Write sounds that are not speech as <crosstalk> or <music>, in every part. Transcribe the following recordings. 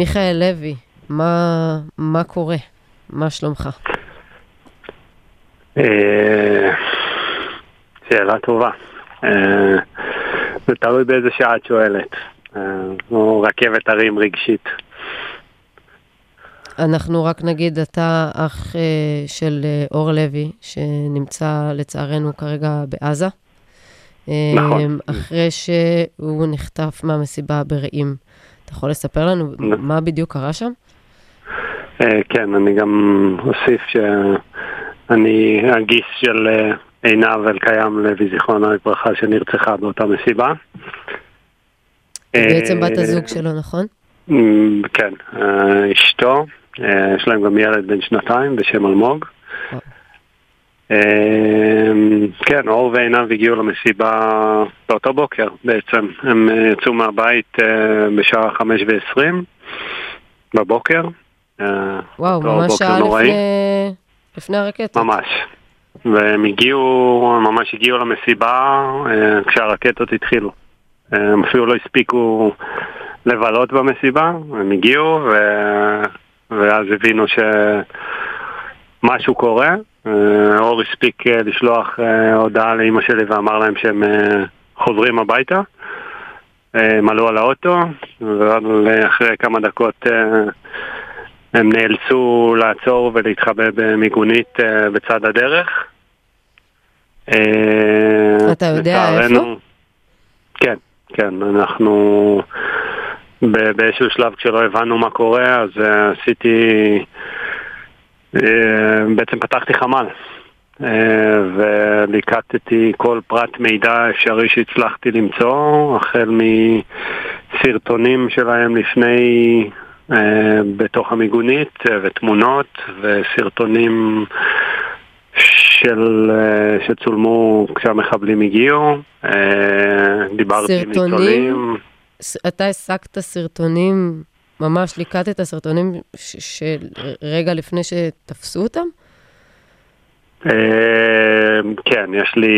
מיכאל לוי, מה, מה קורה? מה שלומך? אה, שאלה טובה. אה, זה תלוי באיזה שעה את שואלת. אה, או רכבת הרים רגשית. אנחנו רק נגיד, אתה אח אה, של אה, אור לוי, שנמצא לצערנו כרגע בעזה. אה, נכון. אחרי שהוא נחטף מהמסיבה ברעים. אתה יכול לספר לנו מה בדיוק קרה שם? אה, כן, אני גם אוסיף שאני הגיס של אה, עינב אלקיים לוי, זיכרונה לברכה, שנרצחה באותה מסיבה. בעצם בת אה, הזוג שלו, נכון? כן, אשתו, יש להם גם ילד בן שנתיים בשם אלמוג. אה, כן, אור ועינב הגיעו למסיבה באותו בוקר בעצם. הם אה, יצאו מהבית אה, בשעה חמש ועשרים בבוקר. אה, וואו, ממש שעה. לפני, לפני הרקטות. ממש. והם הגיעו, ממש הגיעו למסיבה כשהרקטות התחילו. הם אפילו לא הספיקו לבלות במסיבה, הם הגיעו ו... ואז הבינו שמשהו קורה. אה, אור הספיק אה, לשלוח אה, הודעה לאימא שלי ואמר להם שהם חוזרים הביתה. הם עלו על האוטו, ואחרי כמה דקות הם נאלצו לעצור ולהתחבא במיגונית בצד הדרך. אתה יודע איפה? כן, כן, אנחנו באיזשהו שלב כשלא הבנו מה קורה, אז עשיתי, בעצם פתחתי חמ"ל. אה, וליקטתי כל פרט מידע אפשרי שהצלחתי למצוא, החל מסרטונים שלהם לפני, אה, בתוך המיגונית, אה, ותמונות, וסרטונים של, אה, שצולמו כשהמחבלים הגיעו. אה, דיברתי עם? ניצולים. אתה הסקת סרטונים, ממש ליקטת סרטונים ש- של רגע לפני שתפסו אותם? אה, כן, יש לי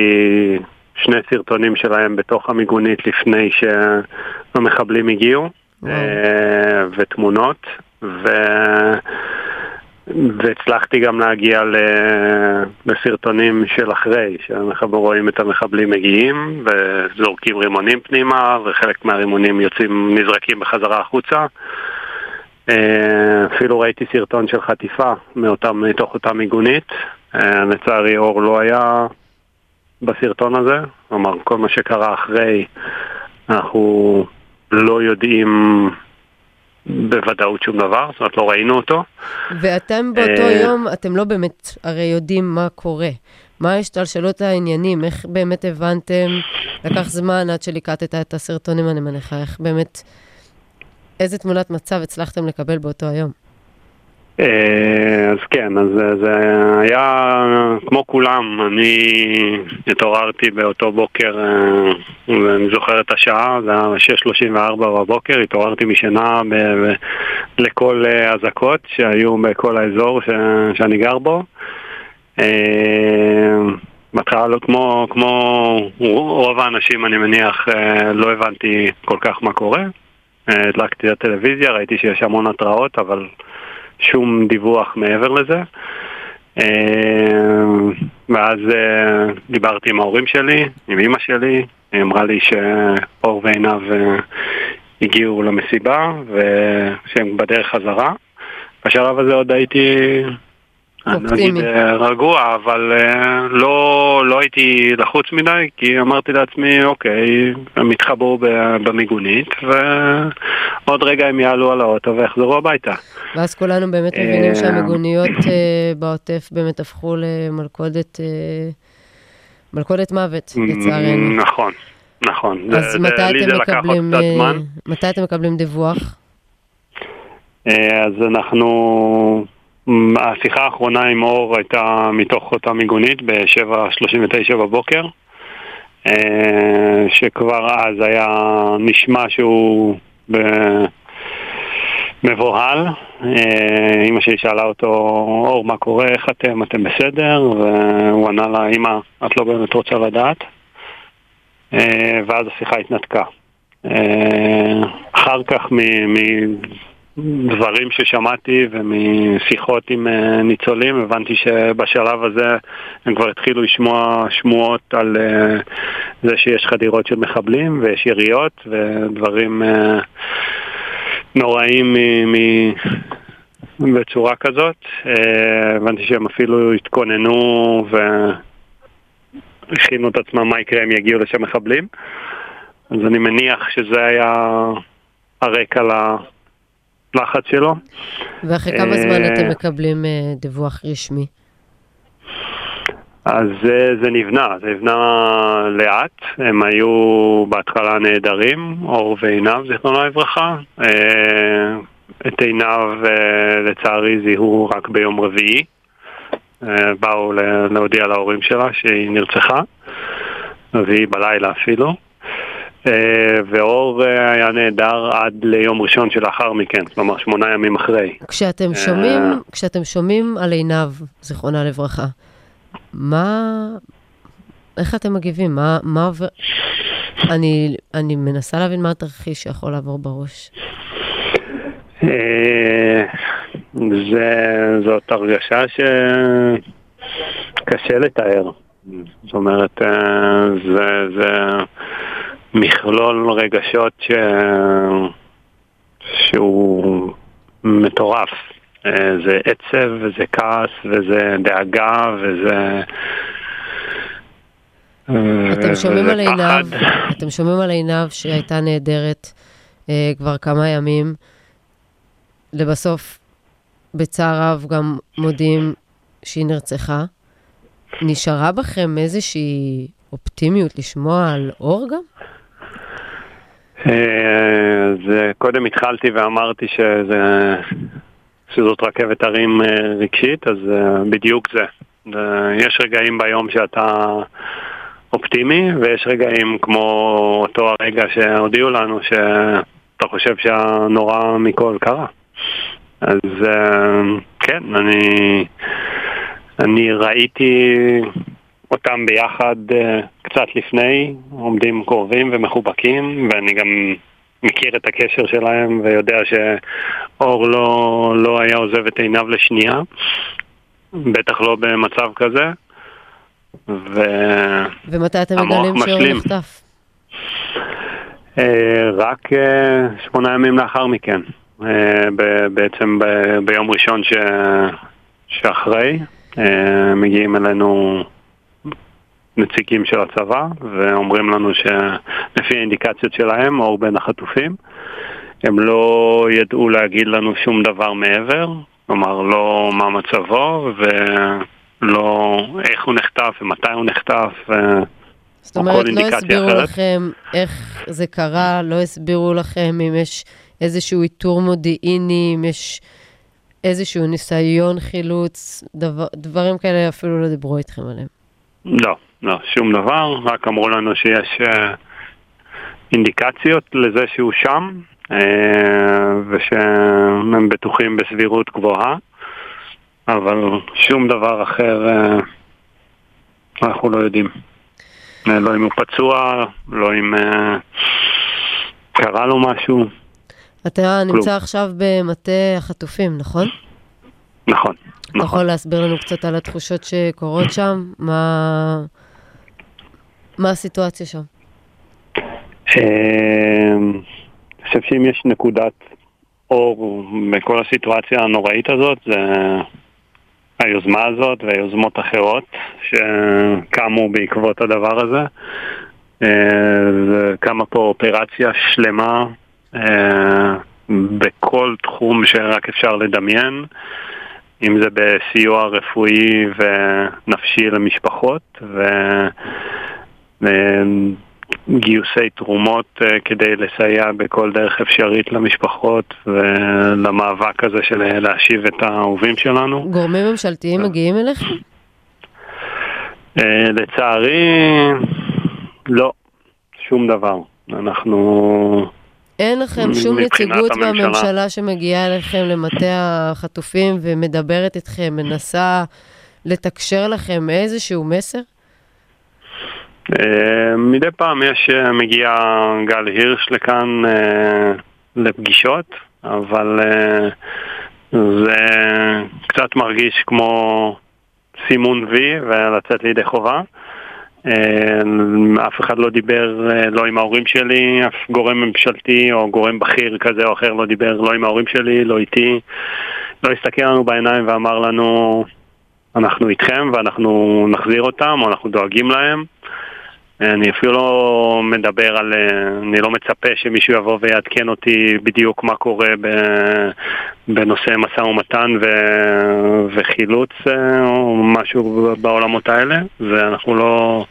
שני סרטונים שלהם בתוך המיגונית לפני שהמחבלים הגיעו. אה, ותמונות, ו... והצלחתי גם להגיע ל... לסרטונים של אחרי, שאנחנו רואים את המחבלים מגיעים וזורקים רימונים פנימה, וחלק מהרימונים יוצאים, נזרקים בחזרה החוצה. אה, אפילו ראיתי סרטון של חטיפה מאותם, מתוך אותה מיגונית. אה, לצערי אור לא היה בסרטון הזה, כלומר כל מה שקרה אחרי אנחנו לא יודעים בוודאות שום דבר, זאת אומרת לא ראינו אותו. ואתם באותו אה, יום, אתם לא באמת הרי יודעים מה קורה. מה השתלשלות העניינים? איך באמת הבנתם? לקח זמן עד שליקטת את הסרטונים, אני מניחה. איך באמת, איזה תמונת מצב הצלחתם לקבל באותו היום? אה, אז כן, אז זה- זה היה כמו כולם, אני התעוררתי באותו בוקר, אה, ואני זוכר את השעה, זה היה 6.34 בבוקר, התעוררתי משינה ב- לכל אה, אזעקות שהיו בכל האזור ש- שאני גר בו. אה, בהתחלה לא כמו, כמו רוב האנשים אני מניח אה, לא הבנתי כל כך מה קורה. אה, הדלקתי את הטלוויזיה, ראיתי שיש המון התראות אבל שום דיווח מעבר לזה. אה, ואז אה, דיברתי עם ההורים שלי, עם אמא שלי, היא אמרה לי שאור ועינב אה, הגיעו למסיבה ושהם בדרך חזרה. בשלב הזה עוד הייתי, אופטימי. אגיד אה, רגוע, אבל אה, לא, לא הייתי לחוץ מדי, כי אמרתי לעצמי, אוקיי, הם התחברו ב- במיגונית, ועוד רגע הם יעלו על האוטו ויחזרו הביתה. ואז כולנו באמת אה, מבינים שהמיגוניות אה, בעוטף באמת הפכו למלכודת אה, מלכודת מוות, לצערנו. נכון, נכון. אז מתי אתם מקבלים, אה. מתי אתם מקבלים דיווח? אה, אז אנחנו... השיחה האחרונה עם אור הייתה מתוך אותה מיגונית ב-7.39 בבוקר, אה, שכבר אז היה נשמע שהוא מבוהל. אה, אימא שלי שאלה אותו, אור, מה קורה, איך אתם, אתם בסדר? והוא ענה לה, אמא, את לא באמת רוצה לדעת. אה, ואז השיחה התנתקה. אה, אחר כך, מ- מ- דברים ששמעתי ומשיחות עם אה, ניצולים הבנתי שבשלב הזה הם כבר התחילו לשמוע שמועות על אה, זה שיש חדירות של מחבלים ויש יריות ודברים אה, נוראים בצורה כזאת. הבנתי שהם אפילו התכוננו והכינו את עצמם מה יקרה אם יגיעו לשם מחבלים. אז אני מניח שזה היה הרקע לחץ שלו. ואחרי כמה זמן אתם מקבלים אה, דיווח רשמי? אז זה, זה נבנה, זה נבנה לאט, הם היו בהתחלה נהדרים, אור ועינב, זיכרונו לברכה. אה, את עינב אה, לצערי זיהו רק ביום רביעי, באו להודיע להורים שלה שהיא נרצחה, רביעי בלילה אפילו. אה, ואור אה, היה נהדר עד ליום ראשון שלאחר מכן, כלומר שמונה ימים אחרי. כשאתם אה, שומעים, כשאתם שומעים על עינב, זיכרונה לברכה, מה... איך אתם מגיבים? מה, מה עובר... אני, אני מנסה להבין מה התרחיש שיכול לעבור בראש. זה, זאת הרגשה שקשה לתאר. זאת אומרת, זה, זה, מכלול רגשות ש... שהוא מטורף. אה, זה עצב וזה כעס וזה דאגה וזה... אה, אתם שומעים על עינב, אתם שומעים על עינב שהייתה נהדרת אה, כבר כמה ימים. לבסוף, בצער רב גם מודיעים שהיא נרצחה. נשארה בכם איזושהי אופטימיות לשמוע על אור גם? אז אה, קודם התחלתי ואמרתי שזה, שזאת רכבת הרים אה, רגשית, אז אה, בדיוק זה. יש רגעים ביום שאתה אופטימי, ויש רגעים כמו אותו הרגע שהודיעו לנו שאתה חושב שהנורא מכל קרה. אז כן, אני, אני ראיתי אותם ביחד uh, קצת לפני, עומדים קרובים ומחובקים, ואני גם מכיר את הקשר שלהם ויודע שאור לא, לא היה עוזב את עיניו לשנייה, בטח לא במצב כזה. ו... ומתי אתם מגלים שאור נחטף? Uh, רק uh, שמונה ימים לאחר מכן, בעצם ביום ראשון ש... שאחרי, מגיעים אלינו נציגים של הצבא, ואומרים לנו שלפי האינדיקציות שלהם, אור בין החטופים, הם לא ידעו להגיד לנו שום דבר מעבר, כלומר לא מה מצבו ולא איך הוא נחטף ומתי הוא נחטף. זאת אומרת, לא הסבירו אחרת. לכם איך זה קרה, לא הסבירו לכם אם יש איזשהו איתור מודיעיני, אם יש איזשהו ניסיון חילוץ, דבר, דברים כאלה אפילו לא דיברו איתכם עליהם. לא, לא, שום דבר, רק אמרו לנו שיש uh, אינדיקציות לזה שהוא שם, uh, ושהם בטוחים בסבירות גבוהה, אבל שום דבר אחר uh, אנחנו לא יודעים. לא אם הוא פצוע, לא אם קרה לו משהו. אתה נמצא עכשיו במטה החטופים, נכון? נכון. אתה נכון. יכול להסביר לנו קצת על התחושות שקורות שם? מה, מה הסיטואציה שם? אמ, אני חושב שאם יש נקודת אור בכל הסיטואציה הנוראית הזאת, זה היוזמה הזאת והיוזמות אחרות שקמו בעקבות הדבר הזה. אה, קמה פה אופרציה שלמה אה, בכל תחום שרק אפשר לדמיין. אם זה בסיוע רפואי ונפשי למשפחות וגיוסי תרומות אה, כדי לסייע בכל דרך אפשרית למשפחות ולמאבק הזה של להשיב את האהובים שלנו. גורמים ממשלתיים מגיעים אליך? אה, לצערי, לא, שום דבר. אנחנו... אין לכם שום נציגות מהממשלה שמגיעה אליכם למטה החטופים ומדברת איתכם, מנסה לתקשר לכם איזשהו מסר? אה, מדי פעם יש, אה, מגיע גל הירש לכאן אה, לפגישות, אבל זה קצת מרגיש כמו סימון וי ולצאת לידי חובה. אף אחד לא דיבר, לא עם ההורים שלי, אף גורם ממשלתי או גורם בכיר כזה או אחר לא דיבר לא עם ההורים שלי, לא איתי. לא הסתכל לנו בעיניים ואמר לנו, אנחנו איתכם ואנחנו נחזיר אותם או אנחנו דואגים להם. אני אפילו לא מדבר על, אני לא מצפה שמישהו יבוא ויעדכן אותי בדיוק מה קורה בנושא משא ומתן ו, וחילוץ אה, או משהו בעולמות האלה, ואנחנו לא,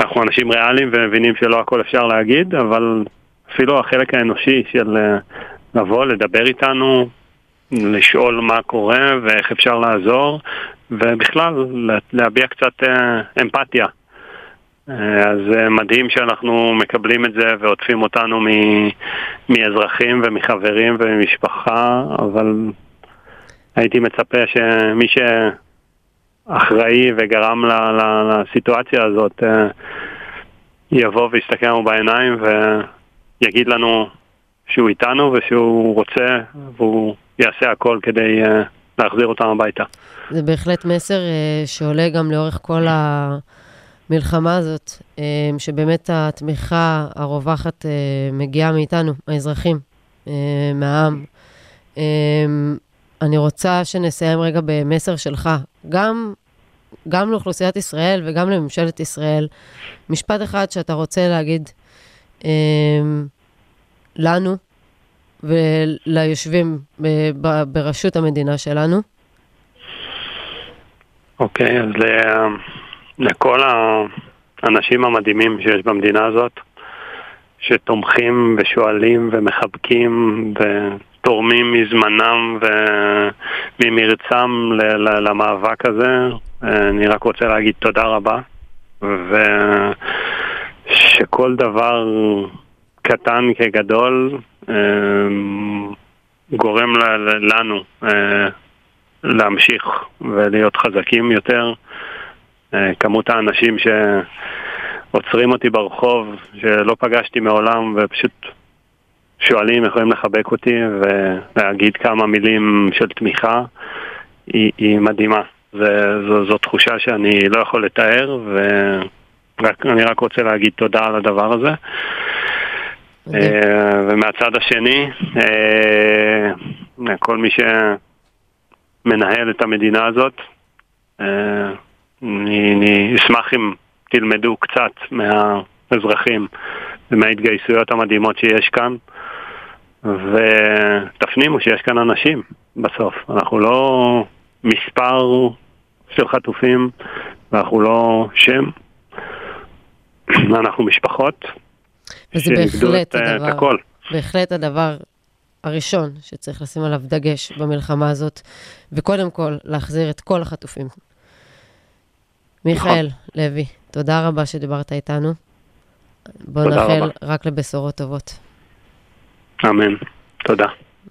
אנחנו אנשים ריאליים ומבינים שלא הכל אפשר להגיד, אבל אפילו החלק האנושי של אה, לבוא, לדבר איתנו, לשאול מה קורה ואיך אפשר לעזור, ובכלל להביע קצת אה, אמפתיה. אה, אז מדהים שאנחנו מקבלים את זה ועוטפים אותנו מאזרחים ומחברים וממשפחה, אבל הייתי מצפה שמי שאחראי וגרם לסיטואציה הזאת אה, יבוא ויסתכל לנו בעיניים ויגיד לנו שהוא איתנו ושהוא רוצה והוא יעשה הכל כדי להחזיר אותם הביתה. זה בהחלט מסר שעולה גם לאורך כל המלחמה הזאת, uh, שבאמת התמיכה הרווחת uh, מגיעה מאיתנו, האזרחים, uh, מהעם. Uh, אני רוצה שנסיים רגע במסר שלך, גם, גם לאוכלוסיית ישראל וגם לממשלת ישראל. משפט אחד שאתה רוצה להגיד uh, לנו, וליושבים בראשות המדינה שלנו? אוקיי, okay, אז לכל האנשים המדהימים שיש במדינה הזאת, שתומכים ושואלים ומחבקים ותורמים מזמנם וממרצם למאבק הזה, אני רק רוצה להגיד תודה רבה, ושכל דבר קטן כגדול אמ, גורם לנו אה, להמשיך ולהיות חזקים יותר. אה, כמות האנשים שעוצרים אותי ברחוב, שלא פגשתי מעולם, ופשוט שואלים, יכולים לחבק אותי ולהגיד כמה מילים של תמיכה, היא, היא מדהימה. זו, זו תחושה שאני לא יכול לתאר, ואני רק רוצה להגיד תודה על הדבר הזה. אה, ומהצד השני, אה, כל מי שמנהל את המדינה הזאת, אני, אני אשמח אם תלמדו קצת מהאזרחים ומההתגייסויות המדהימות שיש כאן, ותפנימו שיש כאן אנשים בסוף. אנחנו לא מספר של חטופים, ואנחנו לא שם, <clears throat> אנחנו משפחות. וזה בהחלט הדבר, הכל. בהחלט הדבר הראשון שצריך לשים עליו דגש במלחמה הזאת, וקודם כל, להחזיר את כל החטופים. מיכאל. לוי, תודה רבה שדיברת איתנו. בוא נאחל רק לבשורות טובות. אמן. תודה.